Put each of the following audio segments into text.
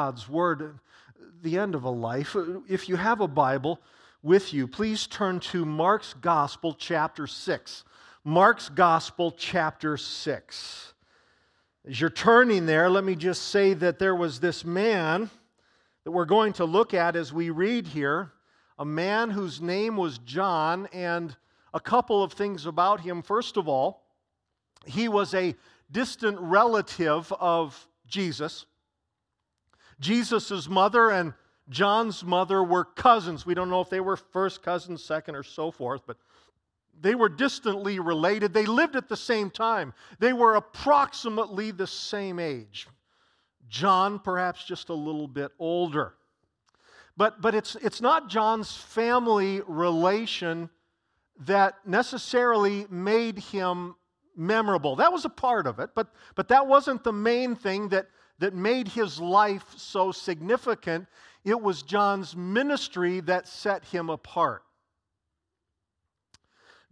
God's Word, the end of a life. If you have a Bible with you, please turn to Mark's Gospel, chapter 6. Mark's Gospel, chapter 6. As you're turning there, let me just say that there was this man that we're going to look at as we read here, a man whose name was John, and a couple of things about him. First of all, he was a distant relative of Jesus. Jesus' mother and John's mother were cousins. We don't know if they were first cousins, second, or so forth, but they were distantly related. They lived at the same time. They were approximately the same age. John, perhaps just a little bit older. But, but it's, it's not John's family relation that necessarily made him memorable. That was a part of it, but, but that wasn't the main thing that, that made his life so significant. It was John's ministry that set him apart.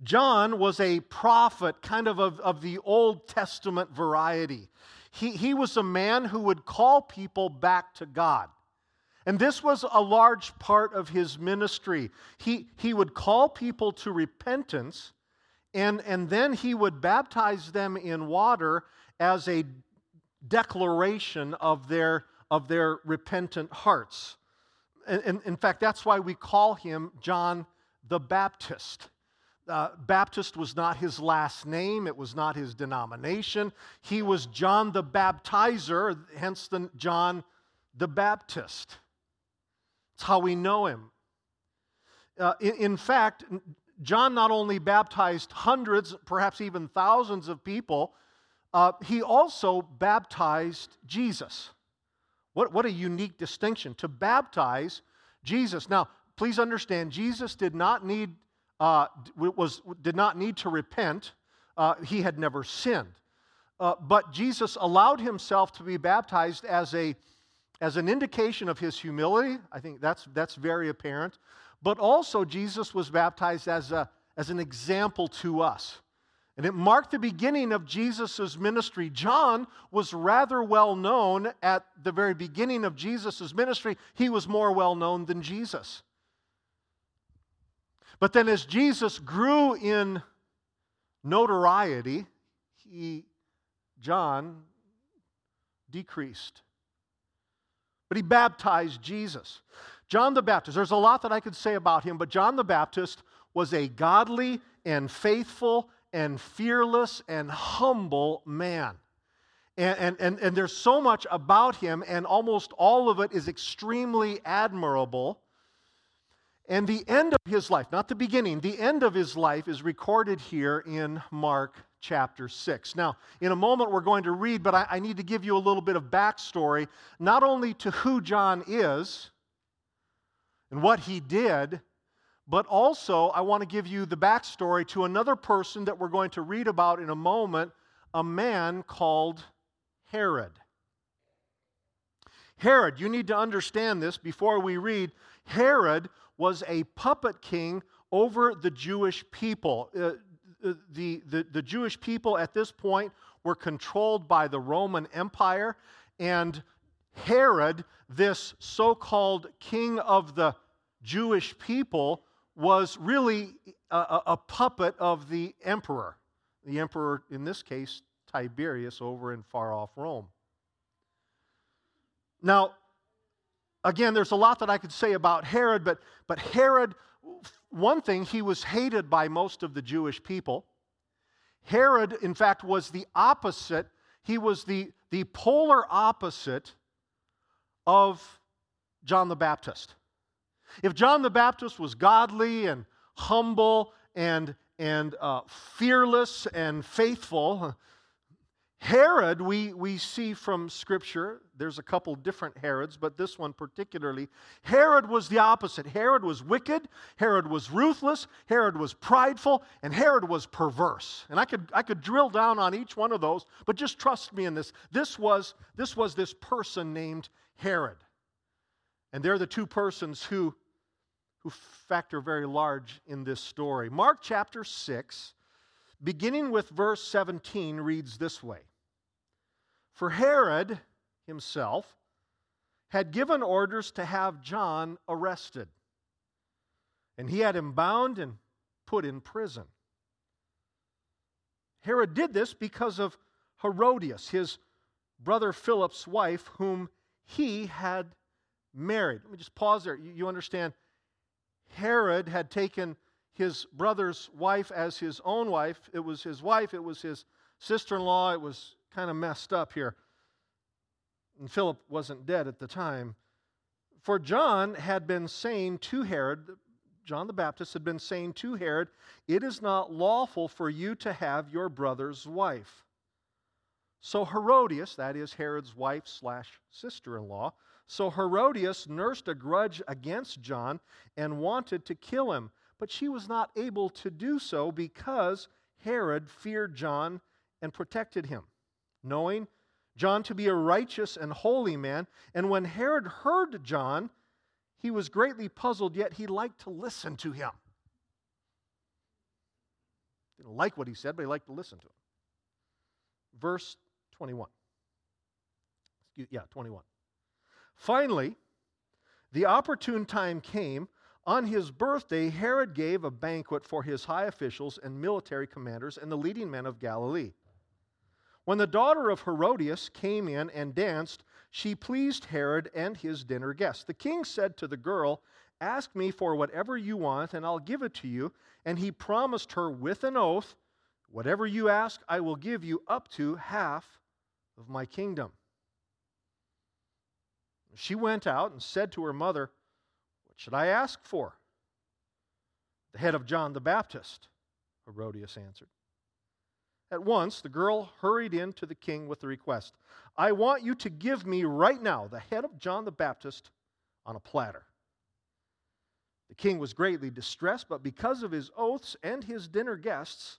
John was a prophet, kind of of, of the Old Testament variety. He, he was a man who would call people back to God. And this was a large part of his ministry. He, he would call people to repentance, and, and then he would baptize them in water as a declaration of their, of their repentant hearts. And, and in fact, that's why we call him John the Baptist. Uh, Baptist was not his last name, it was not his denomination. He was John the Baptizer, hence the John the Baptist. It's how we know him. Uh, in, in fact, John not only baptized hundreds, perhaps even thousands of people, uh, he also baptized Jesus. What, what a unique distinction to baptize Jesus. Now, please understand, Jesus did not need uh, was, did not need to repent. Uh, he had never sinned. Uh, but Jesus allowed himself to be baptized as, a, as an indication of his humility. I think that's, that's very apparent. But also, Jesus was baptized as, a, as an example to us. And it marked the beginning of Jesus' ministry. John was rather well known at the very beginning of Jesus' ministry. He was more well known than Jesus. But then, as Jesus grew in notoriety, he, John, decreased. But he baptized Jesus. John the Baptist, there's a lot that I could say about him, but John the Baptist was a godly and faithful and fearless and humble man. And, and, and, and, there's so much about him, and almost all of it is extremely admirable. And the end of his life, not the beginning, the end of his life is recorded here in Mark chapter 6. Now, in a moment we're going to read, but I, I, need to give you a little bit of backstory, not only to who John is and what he did, but also I want to give you the backstory to another person that we're going to read about in a moment, a man called Herod. Herod, you need to understand this before we read. Herod was a puppet king over the Jewish people. Uh, uh, the, the, the Jewish people at this point were controlled by the Roman Empire, and Herod, this so called king of the Jewish people, was really a, a, puppet of the emperor. The emperor, in this case, Tiberius, over in far off Rome. Now, again, there's a lot that I could say about Herod, but, but Herod, one thing, he was hated by most of the Jewish people. Herod, in fact, was the opposite. He was the, the polar opposite of John the Baptist. If John the Baptist was godly and humble and, and uh, fearless and faithful, Herod, we, we see from Scripture, there's a couple different Herods, but this one particularly, Herod was the opposite. Herod was wicked, Herod was ruthless, Herod was prideful, and Herod was perverse. And I could, I could drill down on each one of those, but just trust me in this. This was, this was this person named Herod. And they're the two persons who, who factor very large in this story. Mark chapter 6, beginning with verse 17, reads this way For Herod himself had given orders to have John arrested. And he had him bound and put in prison. Herod did this because of Herodias, his brother Philip's wife, whom he had married. Let me just pause there. You, understand? Herod had taken his brother's wife as his own wife. It was his wife, it was his sister in law. It was kind of messed up here. And Philip wasn't dead at the time. For John had been saying to Herod, John the Baptist had been saying to Herod, It is not lawful for you to have your brother's wife. So Herodias, that is Herod's wife slash sister in law, so Herodias nursed a grudge against John and wanted to kill him, but she was not able to do so because Herod feared John and protected him, knowing John to be a righteous and holy man. And when Herod heard John, he was greatly puzzled, yet he liked to listen to him. Didn't like what he said, but he liked to listen to him. Verse 21. Excuse, yeah, 21. Finally, the opportune time came. On his birthday, Herod gave a banquet for his high officials and military commanders and the leading men of Galilee. When the daughter of Herodias came in and danced, she pleased Herod and his dinner guests. The king said to the girl, Ask me for whatever you want, and I'll give it to you. And he promised her with an oath, Whatever you ask, I will give you up to half of my kingdom. She went out and said to her mother, What should I ask for? The head of John the Baptist, Herodias answered. At once, the girl hurried in to the king with the request I want you to give me right now the head of John the Baptist on a platter. The king was greatly distressed, but because of his oaths and his dinner guests,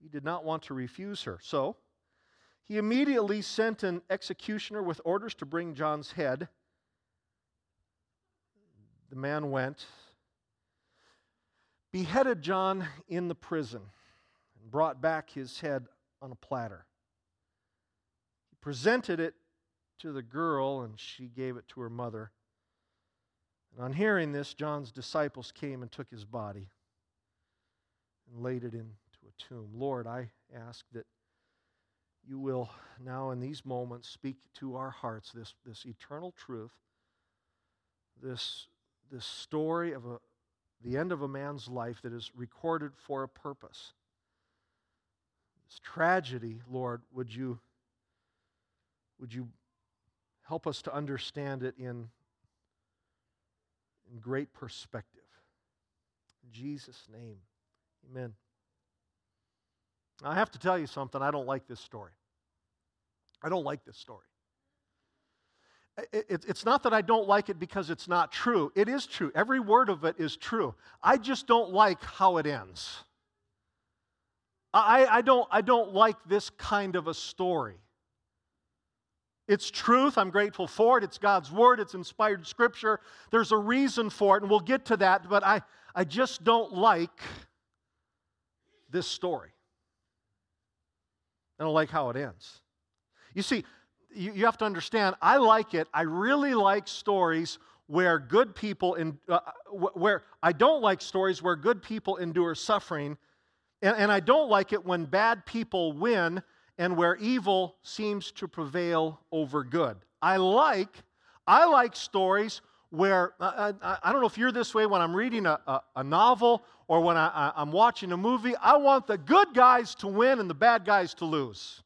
he did not want to refuse her. So he immediately sent an executioner with orders to bring John's head. The man went, beheaded John in the prison and brought back his head on a platter. He presented it to the girl, and she gave it to her mother. And on hearing this, John's disciples came and took his body and laid it into a tomb. Lord, I ask that you will now, in these moments, speak to our hearts this, this eternal truth, this, this story of a, the end of a man's life that is recorded for a purpose. This tragedy, Lord, would you, would you help us to understand it in, in great perspective? In Jesus' name, amen. I have to tell you something. I don't like this story. I don't like this story. It's not that I don't like it because it's not true. It is true. Every word of it is true. I just don't like how it ends. I, I, don't, I don't like this kind of a story. It's truth. I'm grateful for it. It's God's word. It's inspired scripture. There's a reason for it, and we'll get to that, but I, I just don't like this story. I don't like how it ends. You see, you, you have to understand, I like it. I really like stories where good people, in, uh, where I don't like stories where good people endure suffering, and, and I don't like it when bad people win and where evil seems to prevail over good. I like, I like stories where I, I, I, don't know if you're this way when I'm reading a, a, a novel or when I, I'm watching a movie. I want the good guys to win and the bad guys to lose.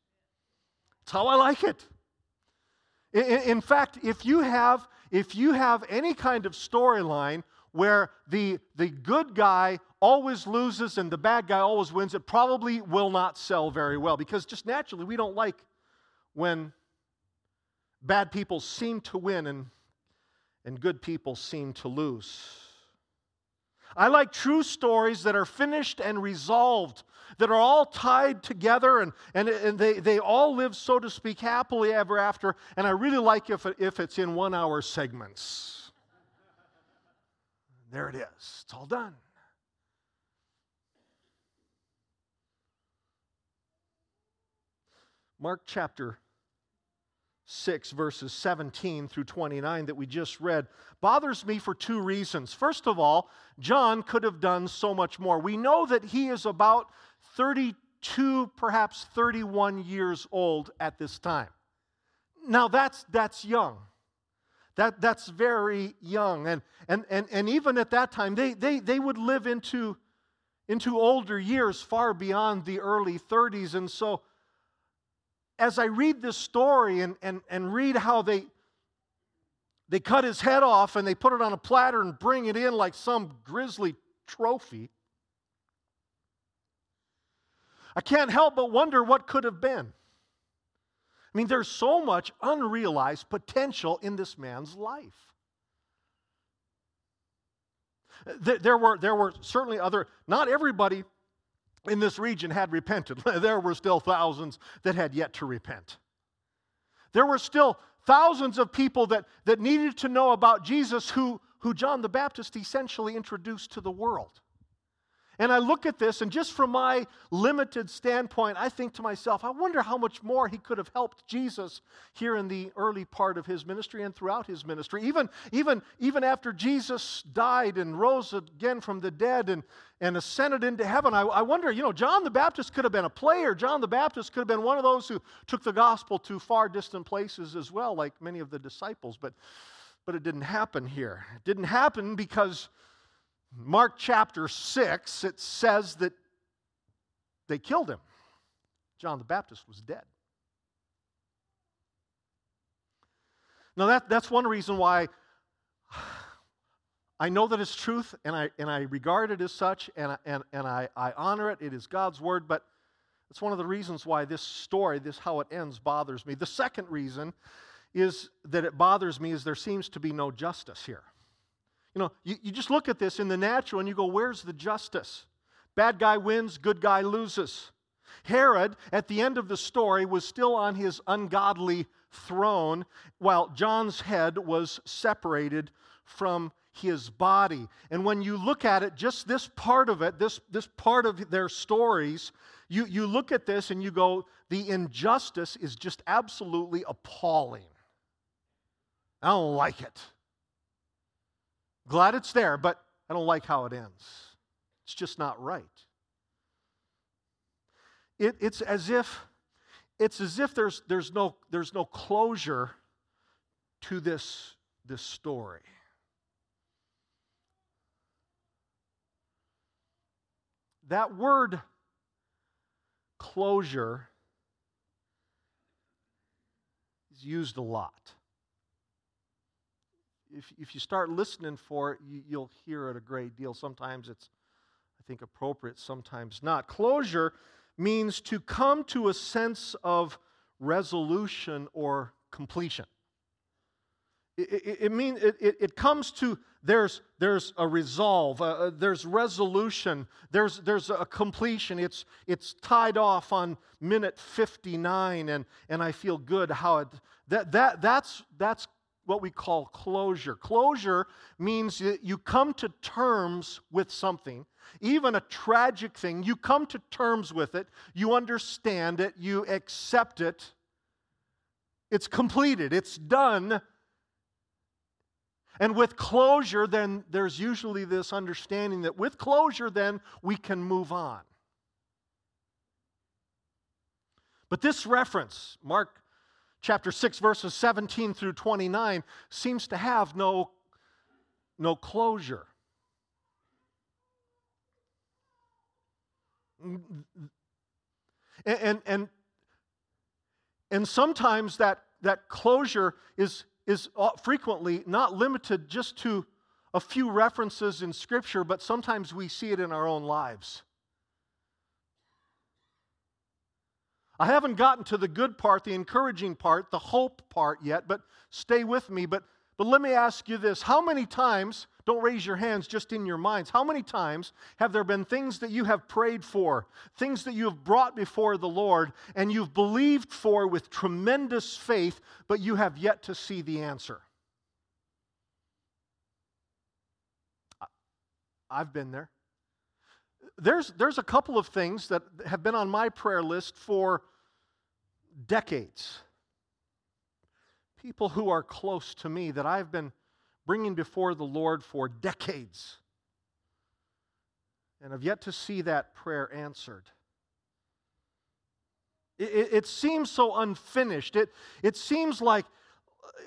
That's how I like it. In, in fact, if you have if you have any kind of storyline where the, the good guy always loses and the bad guy always wins, it probably will not sell very well because just naturally we don't like when bad people seem to win and and good people seem to lose. I like true stories that are finished and resolved, that are all tied together and, and, and they, they all live, so to speak, happily ever after. And I really like if, if it's in one hour segments. There it is, it's all done. Mark chapter 6, verses 17 through 29 that we just read, bothers me for two reasons. First of all, John could have done so much more. We know that he is about 32, perhaps 31 years old at this time. Now, that's, that's young. That, that's very young. And, and, and, and even at that time, they, they, they would live into, into older years far beyond the early 30s. And so, as I read this story and, and, and read how they, they cut his head off and they put it on a platter and bring it in like some grisly trophy, I can't help but wonder what could have been. I mean, there's so much unrealized potential in this man's life. There were, there were certainly other, not everybody in this region had repented. there were still thousands that had yet to repent. There were still thousands of people that, that needed to know about Jesus who, who John the Baptist essentially introduced to the world. And I look at this, and just from my limited standpoint, I think to myself, I wonder how much more he could have helped Jesus here in the early part of his ministry and throughout his ministry. Even, even, even after Jesus died and rose again from the dead and, and ascended into heaven, I, I wonder, you know, John the Baptist could have been a player. John the Baptist could have been one of those who took the gospel to far distant places as well, like many of the disciples. But, but it didn't happen here. It didn't happen because Mark chapter 6, it says that they killed him. John the Baptist was dead. Now, that, that's one reason why I know that it's truth and I, and I regard it as such and, and, and I, I honor it. It is God's word, but it's one of the reasons why this story, this how it ends, bothers me. The second reason is that it bothers me is there seems to be no justice here. You know, you, you just look at this in the natural and you go, where's the justice? Bad guy wins, good guy loses. Herod, at the end of the story, was still on his ungodly throne while John's head was separated from his body. And when you look at it, just this part of it, this, this part of their stories, you, you look at this and you go, the injustice is just absolutely appalling. I don't like it. Glad it's there, but I don't like how it ends. It's just not right. It, it's as if it's as if there's, there's, no, there's no closure to this, this story. That word closure is used a lot if, if you start listening for it, you, you'll hear it a great deal. Sometimes it's, I think, appropriate, sometimes not. Closure means to come to a sense of resolution or completion. It, it, it means it, it, it, comes to there's, there's a resolve, uh, uh, there's resolution, there's, there's a completion. It's, it's tied off on minute 59, and, and I feel good how it, that, that, that's, that's what we call closure. Closure means that you come to terms with something, even a tragic thing. You come to terms with it, you understand it, you accept it. It's completed, it's done. And with closure, then there's usually this understanding that with closure, then we can move on. But this reference, Mark chapter 6, verses 17 through 29, seems to have no, no closure. And, and, and, and sometimes that, that closure is, is frequently not limited just to a few references in Scripture, but sometimes we see it in our own lives. I haven't gotten to the good part, the encouraging part, the hope part yet, but stay with me. But, but let me ask you this How many times, don't raise your hands just in your minds, how many times have there been things that you have prayed for, things that you have brought before the Lord, and you've believed for with tremendous faith, but you have yet to see the answer? I've been there there's, there's a couple of things that have been on my prayer list for decades. people who are close to me that I've been bringing before the Lord for decades and have yet to see that prayer answered. It, it, it, seems so unfinished. It, it seems like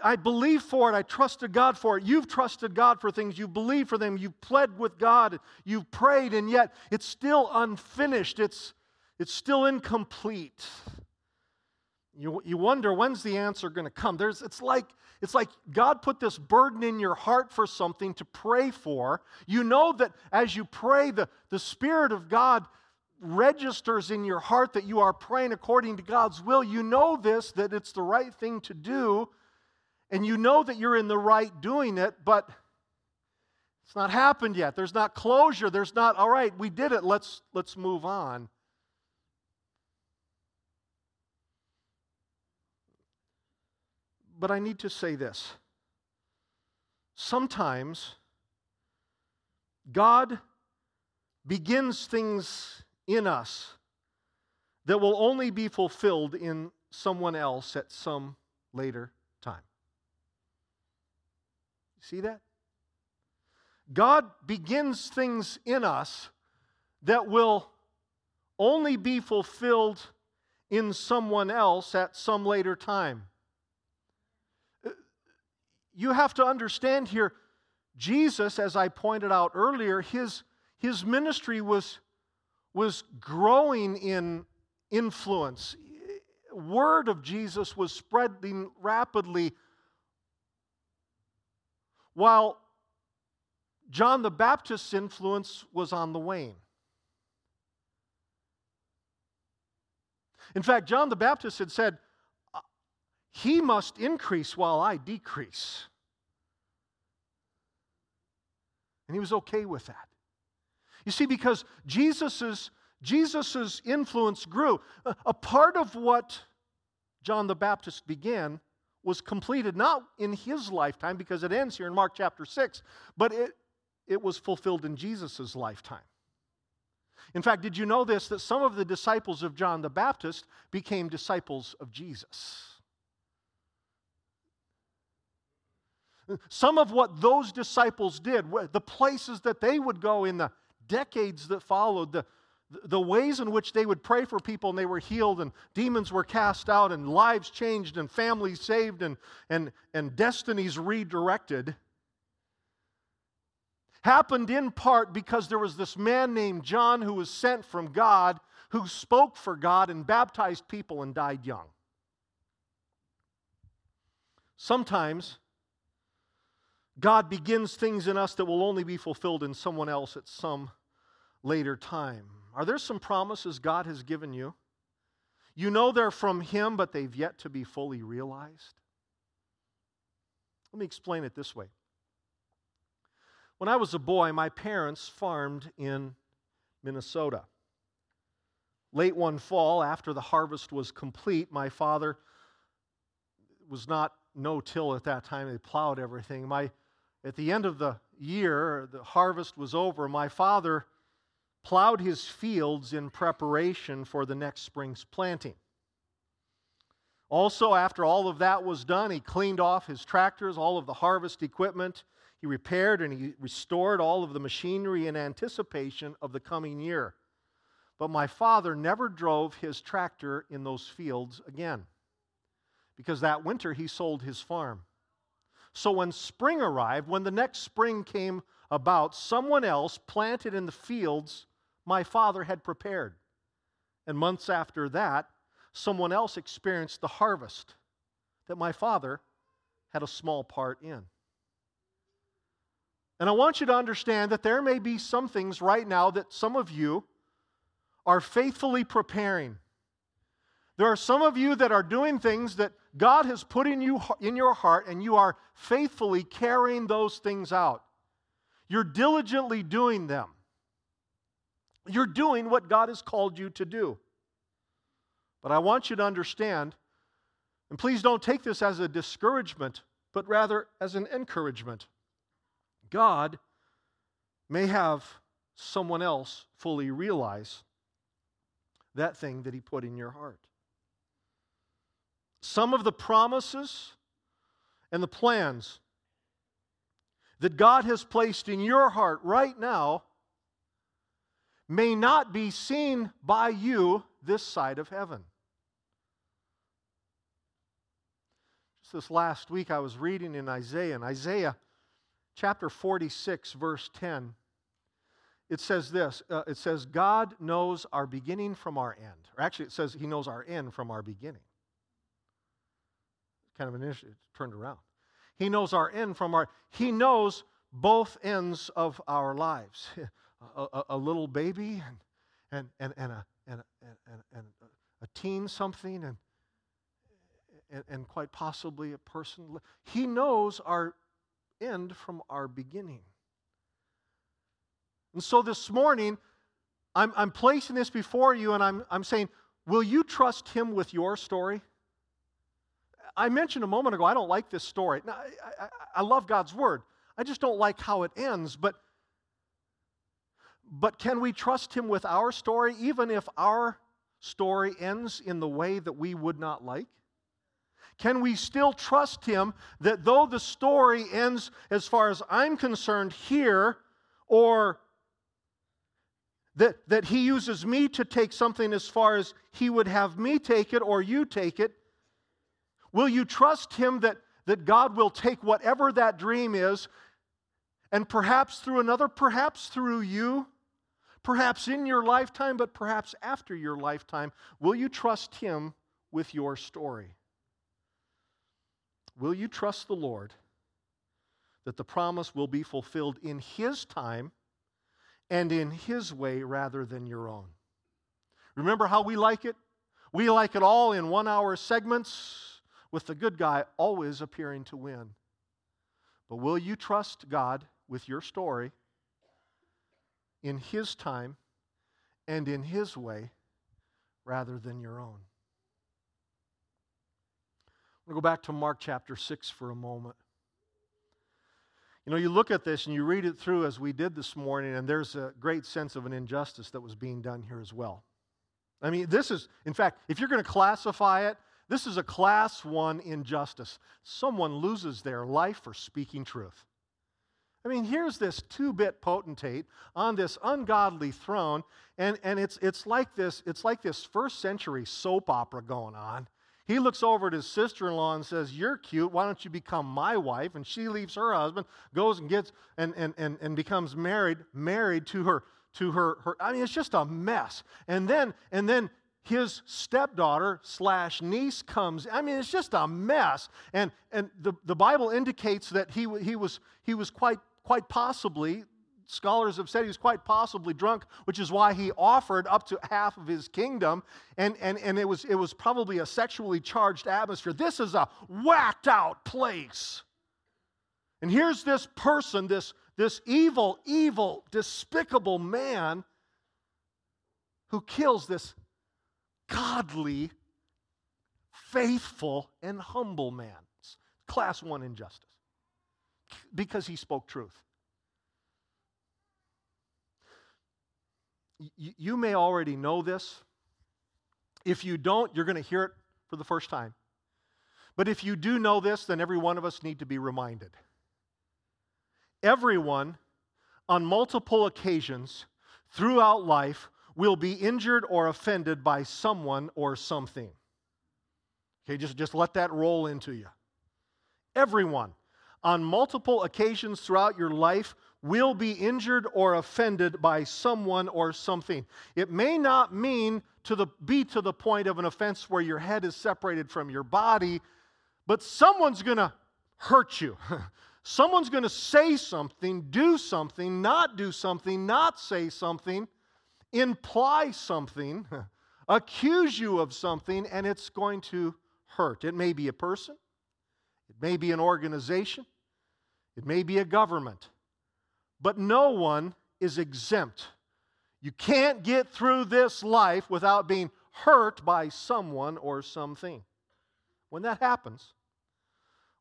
I believe for it, I trusted God for it. You've trusted God for things, you've believed for them, you've pled with God, you've prayed, and yet it's still unfinished. It's, it's still incomplete. You, you wonder when's the answer going to come. There's, it's, like, it's like God put this burden in your heart for something to pray for. You know that as you pray, the, the Spirit of God registers in your heart that you are praying according to God's will. You know this, that it's the right thing to do, and you know that you're in the right doing it, but it's not happened yet. There's not closure. There's not, all right, we did it, let's, let's move on. But I need to say this. Sometimes God begins things in us that will only be fulfilled in someone else at some later. See that? God begins things in us that will only be fulfilled in someone else at some later time uh, you have to understand here, Jesus, as I pointed out earlier, his, his ministry was, was growing in influence. Word of Jesus was spreading rapidly while John the Baptist's influence was on the wane. In fact, John the Baptist had said, uh, he must increase while I decrease. And he was okay with that. You see, because Jesus's, Jesus's influence grew. A, a part of what John the Baptist began was completed not in his lifetime, because it ends here in Mark chapter 6, but it, it was fulfilled in Jesus' lifetime. In fact, did you know this? That some of the disciples of John the Baptist became disciples of Jesus. Some of what those disciples did, the places that they would go in the decades that followed, the, the ways in which they would pray for people and they were healed and demons were cast out and lives changed and families saved and, and, and destinies redirected happened in part because there was this man named John who was sent from God who spoke for God and baptized people and died young. Sometimes God begins things in us that will only be fulfilled in someone else at some later time. Are there some promises God has given you? You know they're from Him, but they've yet to be fully realized? Let me explain it this way. When I was a boy, my parents farmed in Minnesota. Late one fall, after the harvest was complete, my father was not no till at that time. They plowed everything. My at the end of the year, the harvest was over, my father plowed his fields in preparation for the next spring's planting. Also, after all of that was done, he cleaned off his tractors, all of the harvest equipment. He repaired and he restored all of the machinery in anticipation of the coming year. But my father never drove his tractor in those fields again because that winter he sold his farm. So when spring arrived, when the next spring came about, someone else planted in the fields my father had prepared. And months after that, someone else experienced the harvest that my father had a small part in. And I want you to understand that there may be some things right now that some of you are faithfully preparing. There are some of you that are doing things that God has put in you in your heart and you are faithfully carrying those things out. You're diligently doing them. You're doing what God has called you to do. But I want you to understand, and please don't take this as a discouragement, but rather as an encouragement. God may have someone else fully realize that thing that He put in your heart. Some of the promises and the plans that God has placed in your heart right now may not be seen by you this side of heaven. Just this last week, I was reading in Isaiah, and Isaiah chapter 46, verse 10. It says this uh, it says, God knows our beginning from our end. Or actually, it says He knows our end from our beginning. Kind of an issue, turned around. He knows our end from our, He knows both ends of our lives. a, a, little baby and, and, and, and, a, and, and, and a teen something and, and, and quite possibly a person. He knows our end from our beginning. And so this morning, I'm, I'm placing this before you and I'm, I'm saying, will you trust him with your story? I mentioned a moment ago, I don't like this story. Now, I, I, I love God's word. I just don't like how it ends. But, but can we trust Him with our story, even if our story ends in the way that we would not like? Can we still trust Him that though the story ends, as far as I'm concerned, here, or that, that He uses me to take something as far as He would have me take it or you take it? Will you trust Him that that God will take whatever that dream is, and perhaps through another, perhaps through you, perhaps in your lifetime, but perhaps after your lifetime, will you trust Him with your story? Will you trust the Lord that the promise will be fulfilled in His time and in His way rather than your own? Remember how we like it? We like it all in one hour segments with the good guy always appearing to win. But will you trust God with your story in His time and in His way rather than your own? I'm going to go back to Mark chapter 6 for a moment. You know, you look at this and you read it through as we did this morning, and there's a great sense of an injustice that was being done here as well. I mean, this is, in fact, if you're going to classify it, this is a class one injustice. Someone loses their life for speaking truth. I mean, here's this two bit potentate on this ungodly throne, and, and it's, it's, like this, it's like this first century soap opera going on. He looks over at his sister in law and says, You're cute. Why don't you become my wife? And she leaves her husband, goes and gets and, and, and, and becomes married, married to her to her, her I mean, it's just a mess. And then, and then his stepdaughter slash niece comes. I mean, it's just a mess. And, and the, the Bible indicates that he, he, was, he was quite, quite possibly, scholars have said he was quite possibly drunk, which is why he offered up to half of his kingdom. And, and, and it, was, it was probably a sexually charged atmosphere. This is a whacked out place. And here's this person, this, this evil, evil, despicable man who kills this godly, faithful, and humble man. Class one injustice. Because he spoke truth. You may already know this. If you don't, you're going to hear it for the first time. But if you do know this, then every one of us need to be reminded. Everyone, on multiple occasions throughout life, will be injured or offended by someone or something. Okay, just, just let that roll into you. Everyone, on multiple occasions throughout your life, will be injured or offended by someone or something. It may not mean to the, be to the point of an offense where your head is separated from your body, but someone's going to hurt you. someone's going to say something, do something, not do something, not say something imply something, accuse you of something, and it's going to hurt. It may be a person, it may be an organization, it may be a government, but no one is exempt. You can't get through this life without being hurt by someone or something. When that happens,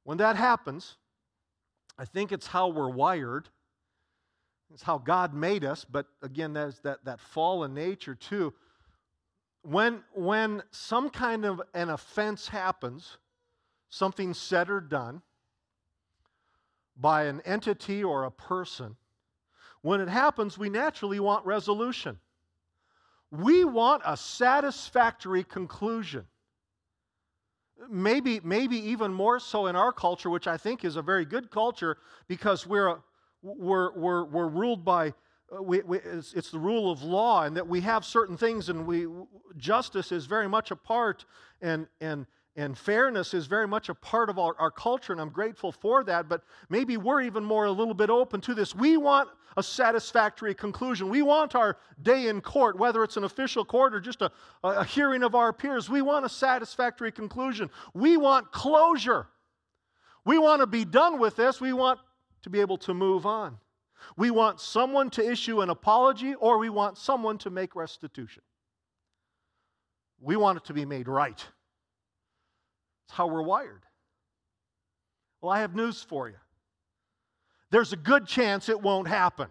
when that happens, I think it's how we're wired it's how God made us, but again, there's that, that fallen nature too. When, when some kind of an offense happens, something said or done, by an entity or a person, when it happens, we naturally want resolution. We want a satisfactory conclusion. Maybe, maybe even more so in our culture, which I think is a very good culture because we're, we're, we're, we're ruled by, uh, we, we, it's, it's, the rule of law, and that we have certain things, and we, justice is very much a part, and, and, and fairness is very much a part of our, our culture, and I'm grateful for that. But maybe we're even more a little bit open to this. We want a satisfactory conclusion. We want our day in court, whether it's an official court or just a, a hearing of our peers, we want a satisfactory conclusion. We want closure. We want to be done with this. We want to be able to move on. We want someone to issue an apology or we want someone to make restitution. We want it to be made right. It's how we're wired. Well, I have news for you. There's a good chance it won't happen.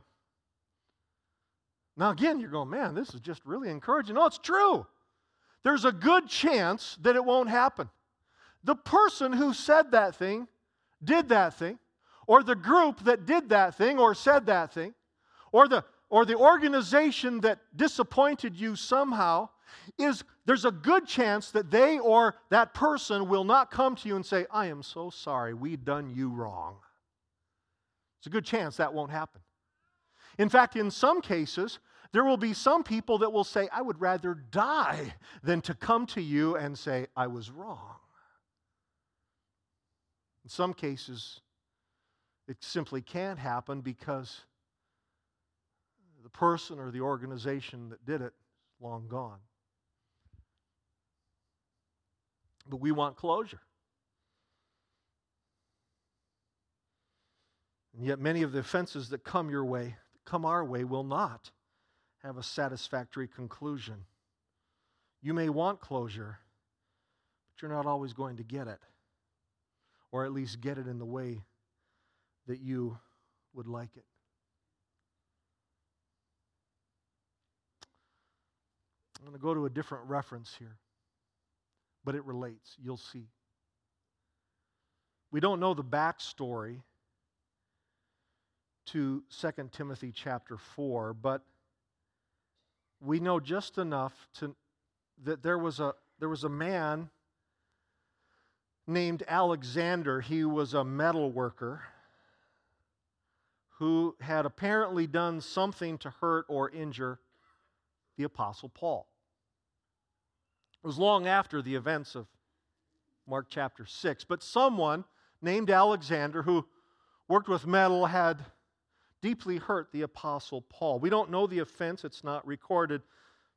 Now, again, you're going, man, this is just really encouraging. No, it's true. There's a good chance that it won't happen. The person who said that thing did that thing, or the group that did that thing or said that thing, or the, or the organization that disappointed you somehow is there's a good chance that they or that person will not come to you and say, I am so sorry, we done you wrong. It's a good chance that won't happen. In fact, in some cases, there will be some people that will say, I would rather die than to come to you and say, I was wrong. In some cases, it simply can't happen because the person or the organization that did it is long gone. But we want closure. And yet, many of the offenses that come your way, come our way, will not have a satisfactory conclusion. You may want closure, but you're not always going to get it, or at least get it in the way that you would like it. I'm going to go to a different reference here but it relates. You'll see. We don't know the backstory to 2 Timothy chapter 4, but we know just enough to, that there was, a, there was a man named Alexander. He was a metal worker who had apparently done something to hurt or injure the Apostle Paul. It was long after the events of Mark chapter 6. But someone named Alexander, who worked with metal, had deeply hurt the Apostle Paul. We don't know the offense, it's not recorded.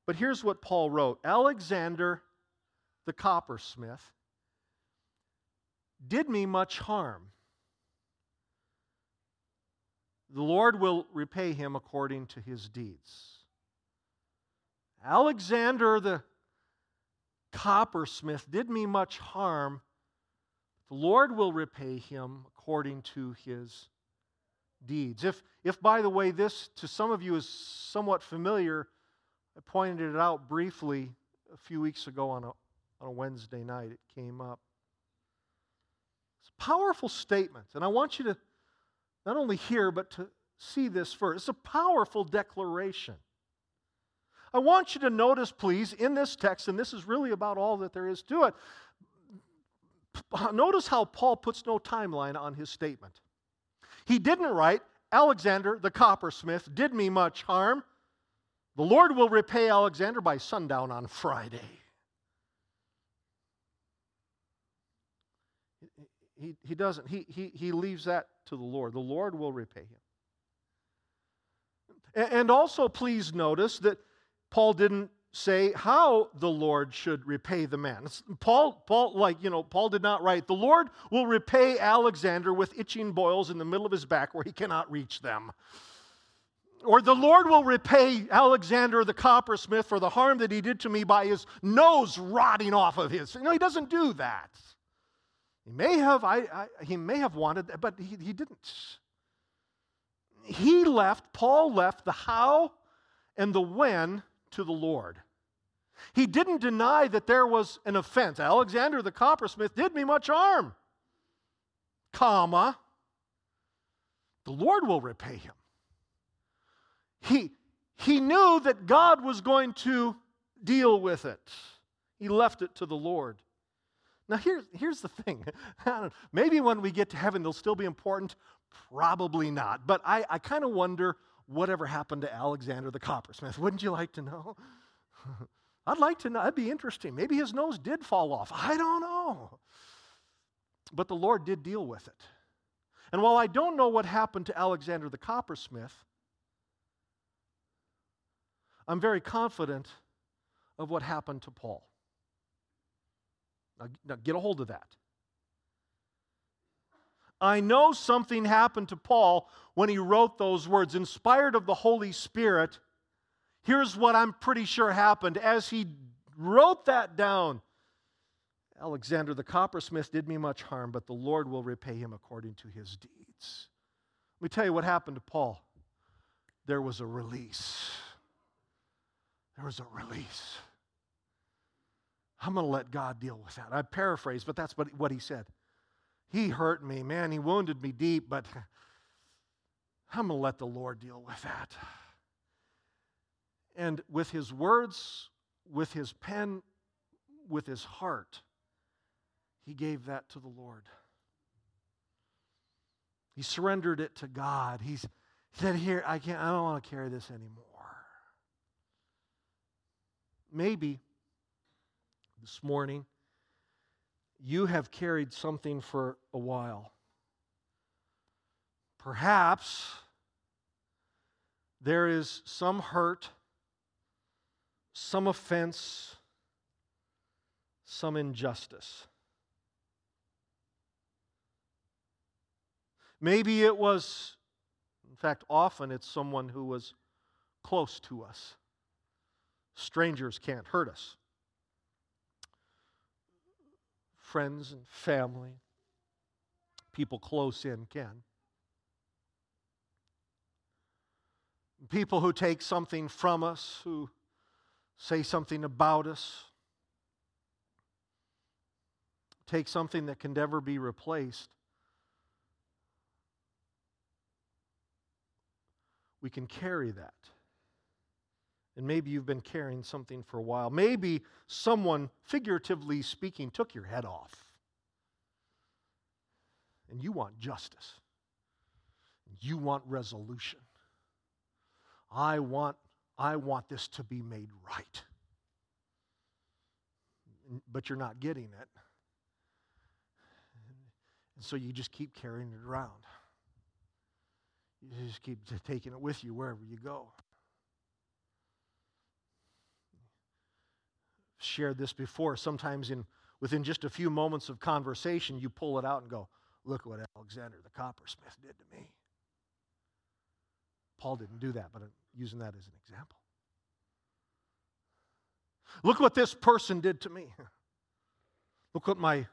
But here's what Paul wrote Alexander the coppersmith did me much harm. The Lord will repay him according to his deeds. Alexander the coppersmith did me much harm. The Lord will repay him according to his deeds. If, if by the way, this to some of you is somewhat familiar, I pointed it out briefly a few weeks ago on a, on a Wednesday night. It came up. It's a powerful statement, and I want you to not only hear, but to see this first. It's a powerful declaration. I want you to notice, please, in this text, and this is really about all that there is to it, notice how Paul puts no timeline on his statement. He didn't write, Alexander the coppersmith did me much harm. The Lord will repay Alexander by sundown on Friday. He, he doesn't, he, he, he leaves that to the Lord. The Lord will repay him. And also, please notice that Paul didn't say how the Lord should repay the man. Paul, Paul, like, you know, Paul did not write, the Lord will repay Alexander with itching boils in the middle of his back where he cannot reach them. Or the Lord will repay Alexander the coppersmith for the harm that he did to me by his nose rotting off of his. Know, he doesn't do that. He may have, I, I he may have wanted that, but he, he didn't. He left, Paul left the how and the when to the Lord. He didn't deny that there was an offense. Alexander the coppersmith did me much harm, comma. the Lord will repay him. He, he knew that God was going to deal with it. He left it to the Lord. Now, here's, here's the thing. Maybe when we get to heaven, they'll still be important. Probably not. But I, I kind of wonder whatever happened to Alexander the coppersmith. Wouldn't you like to know? I'd like to know. That'd be interesting. Maybe his nose did fall off. I don't know. But the Lord did deal with it. And while I don't know what happened to Alexander the coppersmith, I'm very confident of what happened to Paul. Now, now, get a hold of that. I know something happened to Paul when he wrote those words, inspired of the Holy Spirit. Here's what I'm pretty sure happened. As he wrote that down, Alexander the coppersmith did me much harm, but the Lord will repay him according to his deeds. Let me tell you what happened to Paul. There was a release. There was a release. I'm going to let God deal with that. I paraphrase, but that's what, what he said. He hurt me, man. He wounded me deep, but I'm going to let the Lord deal with that. And with his words, with his pen, with his heart, he gave that to the Lord. He surrendered it to God. He's, he said, Here, I can't, I don't want to carry this anymore. Maybe this morning you have carried something for a while. Perhaps there is some hurt, some offense, some injustice. Maybe it was, in fact, often it's someone who was close to us. Strangers can't hurt us. Friends and family, people close in can. People who take something from us, who say something about us, take something that can never be replaced. we can carry that. And maybe you've been carrying something for a while. Maybe someone, figuratively speaking, took your head off. And you want justice. You want resolution. I want, I want this to be made right. But you're not getting it. And so you just keep carrying it around. You just keep taking it with you wherever you go. Shared this before. Sometimes in within just a few moments of conversation, you pull it out and go, "Look what Alexander the coppersmith did to me." Paul didn't do that, but I'm using that as an example. Look what this person did to me. Look what my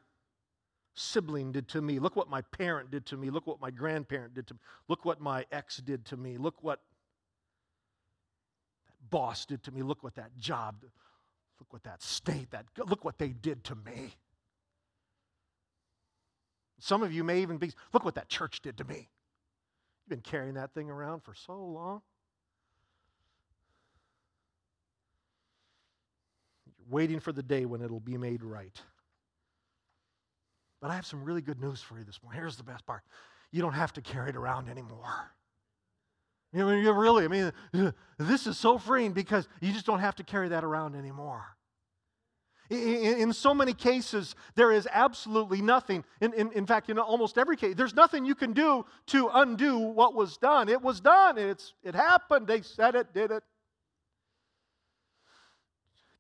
sibling did to me. Look what my parent did to me. Look what my grandparent did to me. Look what my ex did to me. Look what that boss did to me. Look what that job, look what that state, that look what they did to me. Some of you may even be, look what that church did to me. You've been carrying that thing around for so long. You're waiting for the day when it'll be made right. But I have some really good news for you this morning. Here's the best part you don't have to carry it around anymore. You know, you really, I mean, this is so freeing because you just don't have to carry that around anymore. In, so many cases, there is absolutely nothing. In, in, in fact, in almost every case, there's nothing you can do to undo what was done. It was done. It's, it happened. They said it, did it.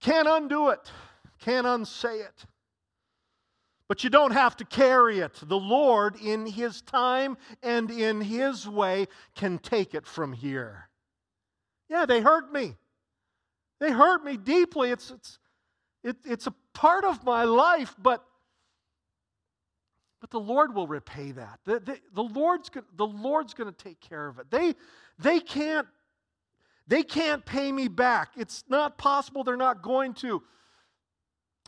Can't undo it. Can't unsay it. But you don't have to carry it. The Lord, in His time and in His way, can take it from here. Yeah, they hurt me. They hurt me deeply. It's, it's, it, it's a part of my life, but, but the Lord will repay that. The, the, the Lord's, the Lord's going to take care of it. They, they, can't, they can't pay me back. It's not possible. They're not going to.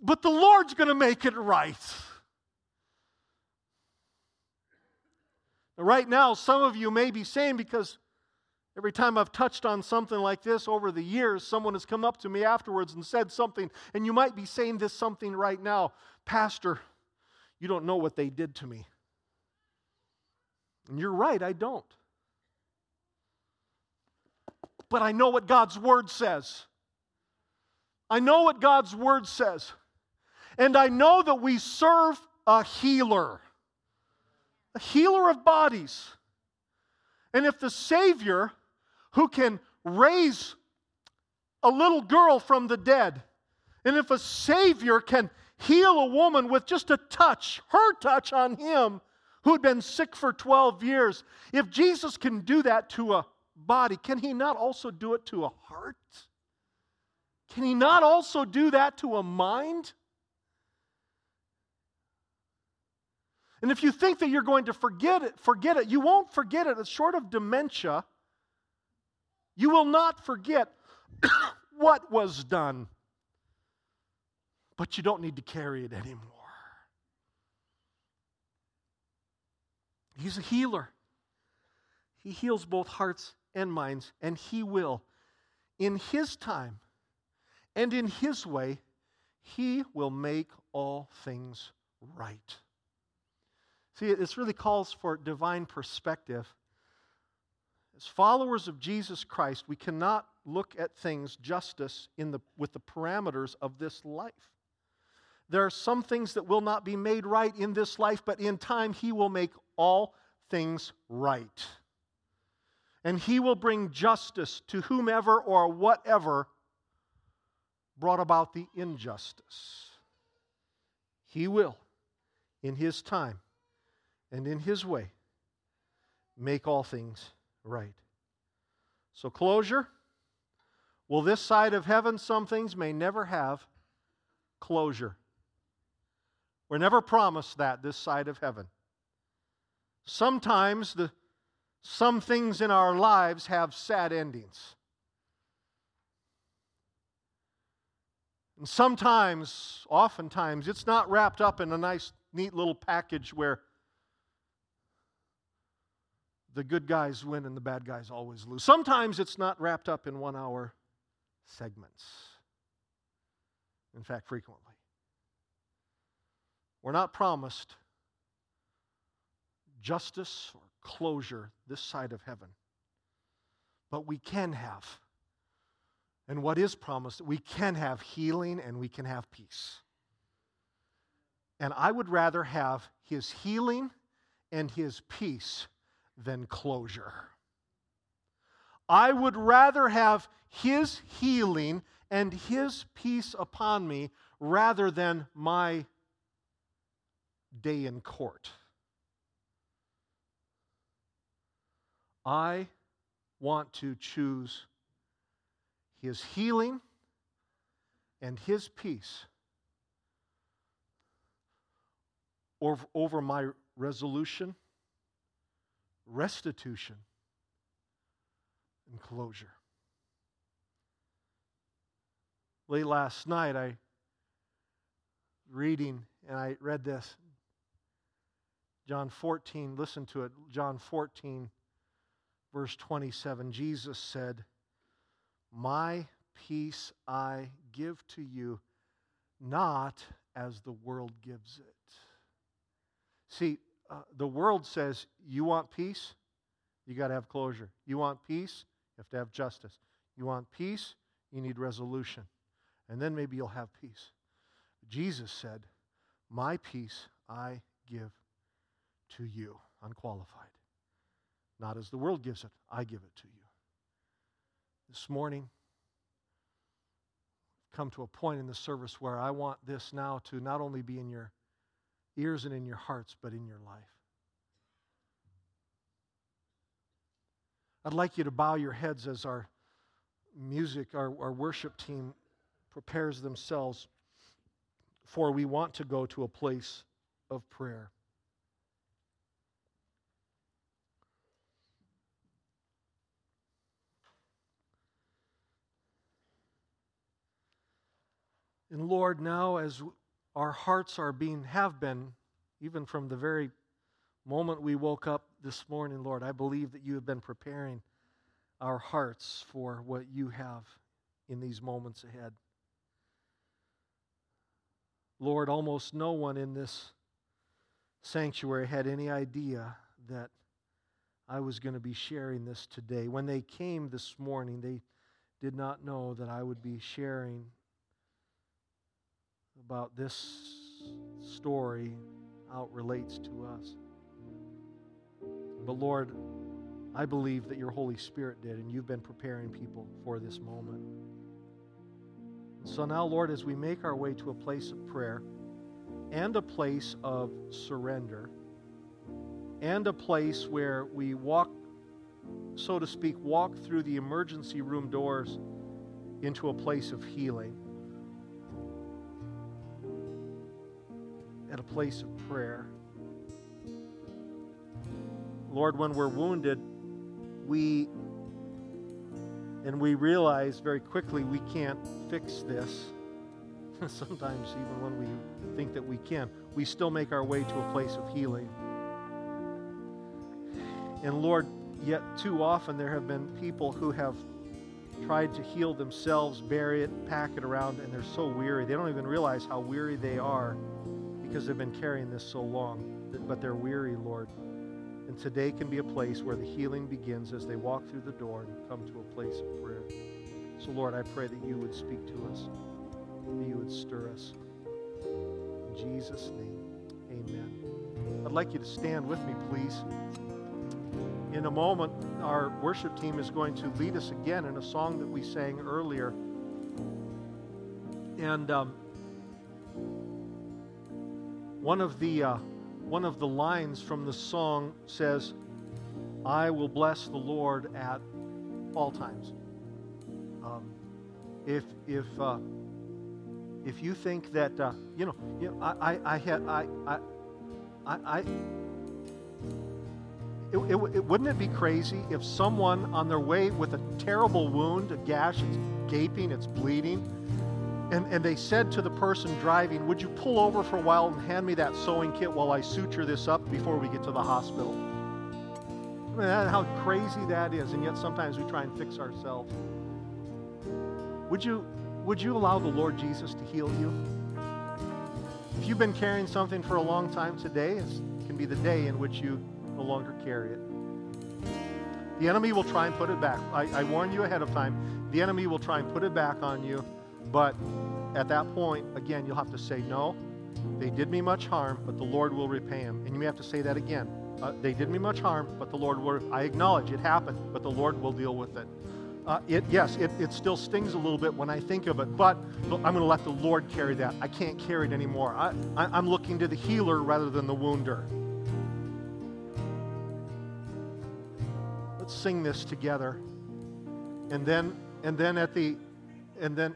But the Lord's going to make it right. Right now, some of you may be saying, because every time I've touched on something like this over the years, someone has come up to me afterwards and said something, and you might be saying this something right now Pastor, you don't know what they did to me. And you're right, I don't. But I know what God's Word says. I know what God's Word says. And I know that we serve a healer, a healer of bodies. And if the Savior, who can raise a little girl from the dead, and if a Savior can heal a woman with just a touch, her touch on him, who had been sick for 12 years, if Jesus can do that to a body, can he not also do it to a heart? Can he not also do that to a mind? And if you think that you're going to forget it, forget it. You won't forget it. It's short of dementia. You will not forget what was done. But you don't need to carry it anymore. He's a healer. He heals both hearts and minds, and He will. In His time and in His way, He will make all things right. See, this really calls for divine perspective. As followers of Jesus Christ, we cannot look at things justice in the, with the parameters of this life. There are some things that will not be made right in this life, but in time, He will make all things right. And He will bring justice to whomever or whatever brought about the injustice. He will, in His time and in His way, make all things right. So, closure. Well, this side of heaven, some things may never have closure. We're never promised that this side of heaven. Sometimes the, some things in our lives have sad endings. And sometimes, oftentimes, it's not wrapped up in a nice, neat little package where the good guys win and the bad guys always lose. Sometimes it's not wrapped up in one hour segments. In fact, frequently. We're not promised justice or closure this side of heaven, but we can have. And what is promised, we can have healing and we can have peace. And I would rather have his healing and his peace than closure. I would rather have his healing and his peace upon me rather than my day in court. I want to choose his healing and his peace over, my resolution, restitution, and closure. Late last night, I reading and I read this John 14, listen to it. John 14, verse 27. Jesus said, My peace I give to you, not as the world gives it. See, uh, the world says, You want peace? You got to have closure. You want peace? You have to have justice. You want peace? You need resolution. And then maybe you'll have peace. Jesus said, My peace I give to you, unqualified. Not as the world gives it, I give it to you. This morning, come to a point in the service where I want this now to not only be in your ears and in your hearts, but in your life. I'd like you to bow your heads as our music, our, our worship team prepares themselves for we want to go to a place of prayer. And Lord, now as our hearts are being, have been, even from the very moment we woke up this morning, Lord, I believe that you have been preparing our hearts for what you have in these moments ahead. Lord, almost no one in this sanctuary had any idea that I was going to be sharing this today. When they came this morning, they did not know that I would be sharing about this story, how it relates to us. But Lord, I believe that your Holy Spirit did, and you've been preparing people for this moment. So now, Lord, as we make our way to a place of prayer and a place of surrender and a place where we walk, so to speak, walk through the emergency room doors into a place of healing and a place of prayer. Lord, when we're wounded, we and we realize very quickly we can't fix this. Sometimes, even when we think that we can, we still make our way to a place of healing. And Lord, yet too often there have been people who have tried to heal themselves, bury it, pack it around, and they're so weary. They don't even realize how weary they are because they've been carrying this so long. But they're weary, Lord. And today can be a place where the healing begins as they walk through the door and come to a place of prayer. So, Lord, I pray that you would speak to us, that you would stir us. In Jesus' name, amen. I'd like you to stand with me, please. In a moment, our worship team is going to lead us again in a song that we sang earlier. And um, one of the uh, one of the lines from the song says, I will bless the Lord at all times. Um, if, if, uh, if you think that, uh, you know, you know I, I, I had, I, I, I, it, it, it, wouldn't it be crazy if someone on their way with a terrible wound, a gash, it's gaping, it's bleeding, and, and they said to the person driving, Would you pull over for a while and hand me that sewing kit while I suture this up before we get to the hospital? I mean, how crazy that is, and yet sometimes we try and fix ourselves. Would you, would you allow the Lord Jesus to heal you? If you've been carrying something for a long time today, it can be the day in which you no longer carry it. The enemy will try and put it back. I, I warn you ahead of time. The enemy will try and put it back on you but at that point, again, you'll have to say, No, they did me much harm, but the Lord will repay them. And you may have to say that again. Uh, they did me much harm, but the Lord will. I acknowledge it happened, but the Lord will deal with it. Uh, it yes, it, it still stings a little bit when I think of it, but I'm going to let the Lord carry that. I can't carry it anymore. I, I, I'm looking to the healer rather than the wounder. Let's sing this together. And then, and then at the, and then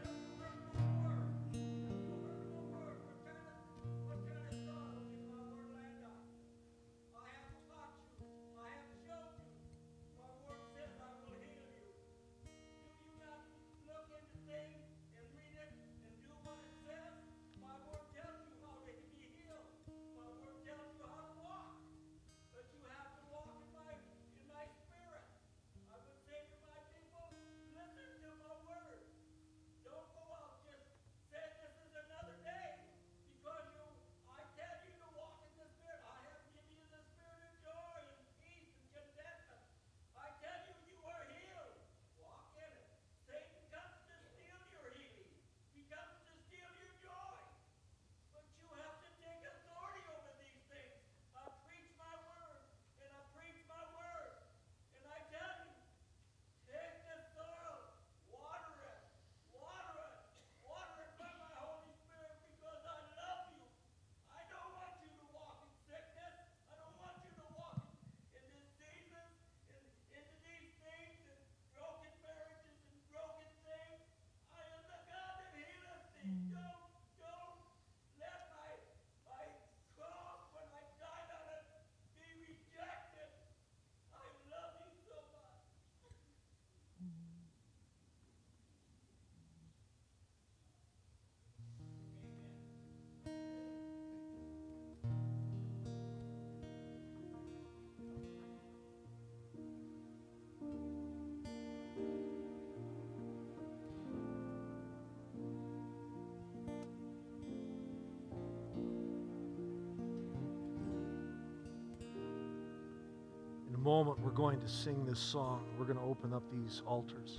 moment, we're going to sing this song. We're going to open up these altars.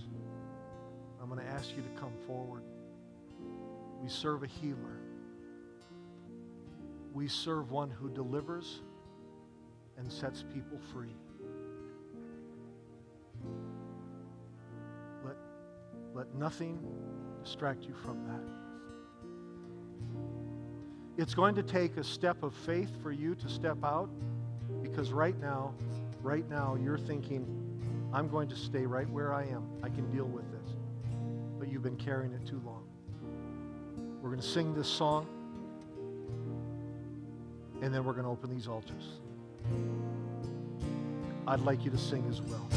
I'm going to ask you to come forward. We serve a healer. We serve one who delivers and sets people free. Let, let nothing distract you from that. It's going to take a step of faith for you to step out because right now, right now, you're thinking, I'm going to stay right where I am. I can deal with this. But you've been carrying it too long. We're going to sing this song, and then we're going to open these altars. I'd like you to sing as well.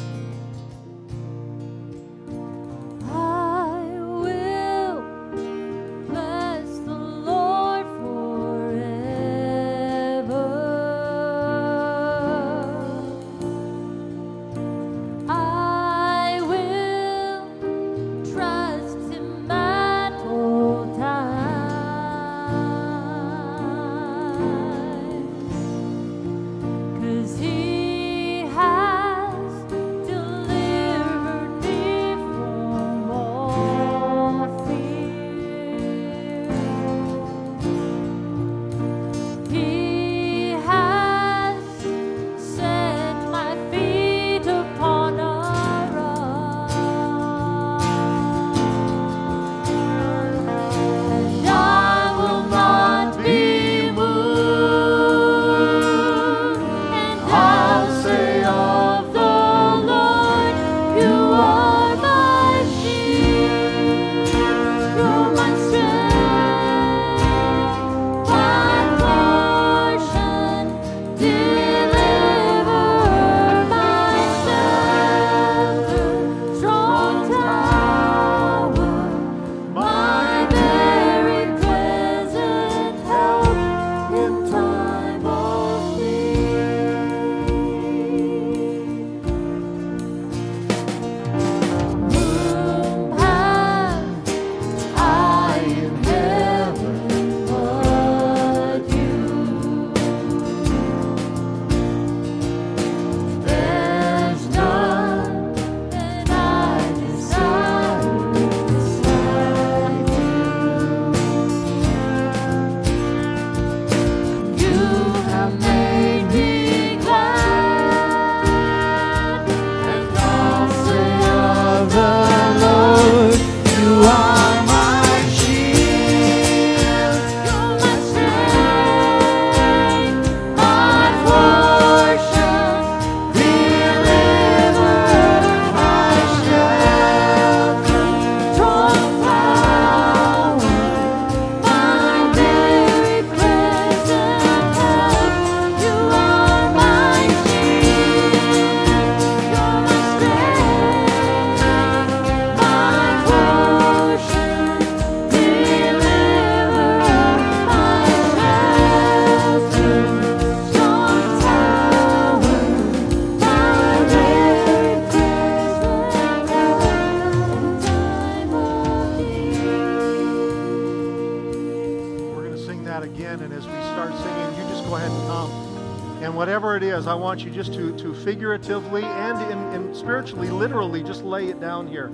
Want you just to, to figuratively and in, in spiritually, literally, just lay it down here.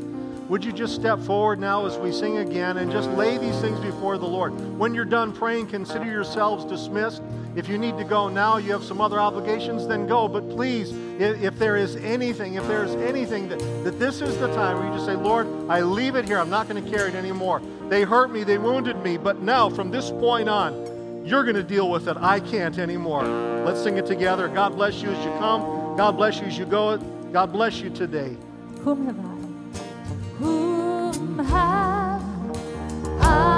Would you just step forward now as we sing again and just lay these things before the Lord? When you're done praying, consider yourselves dismissed. If you need to go now, you have some other obligations, then go. But please, if, there is anything, if there is anything that, that this is the time where you just say, Lord, I leave it here. I'm not going to carry it anymore. They hurt me, they wounded me, but now from this point on, you're going to deal with it. I can't anymore. Let's sing it together. God bless you as you come. God bless you as you go. God bless you today. Whom have I? Whom have I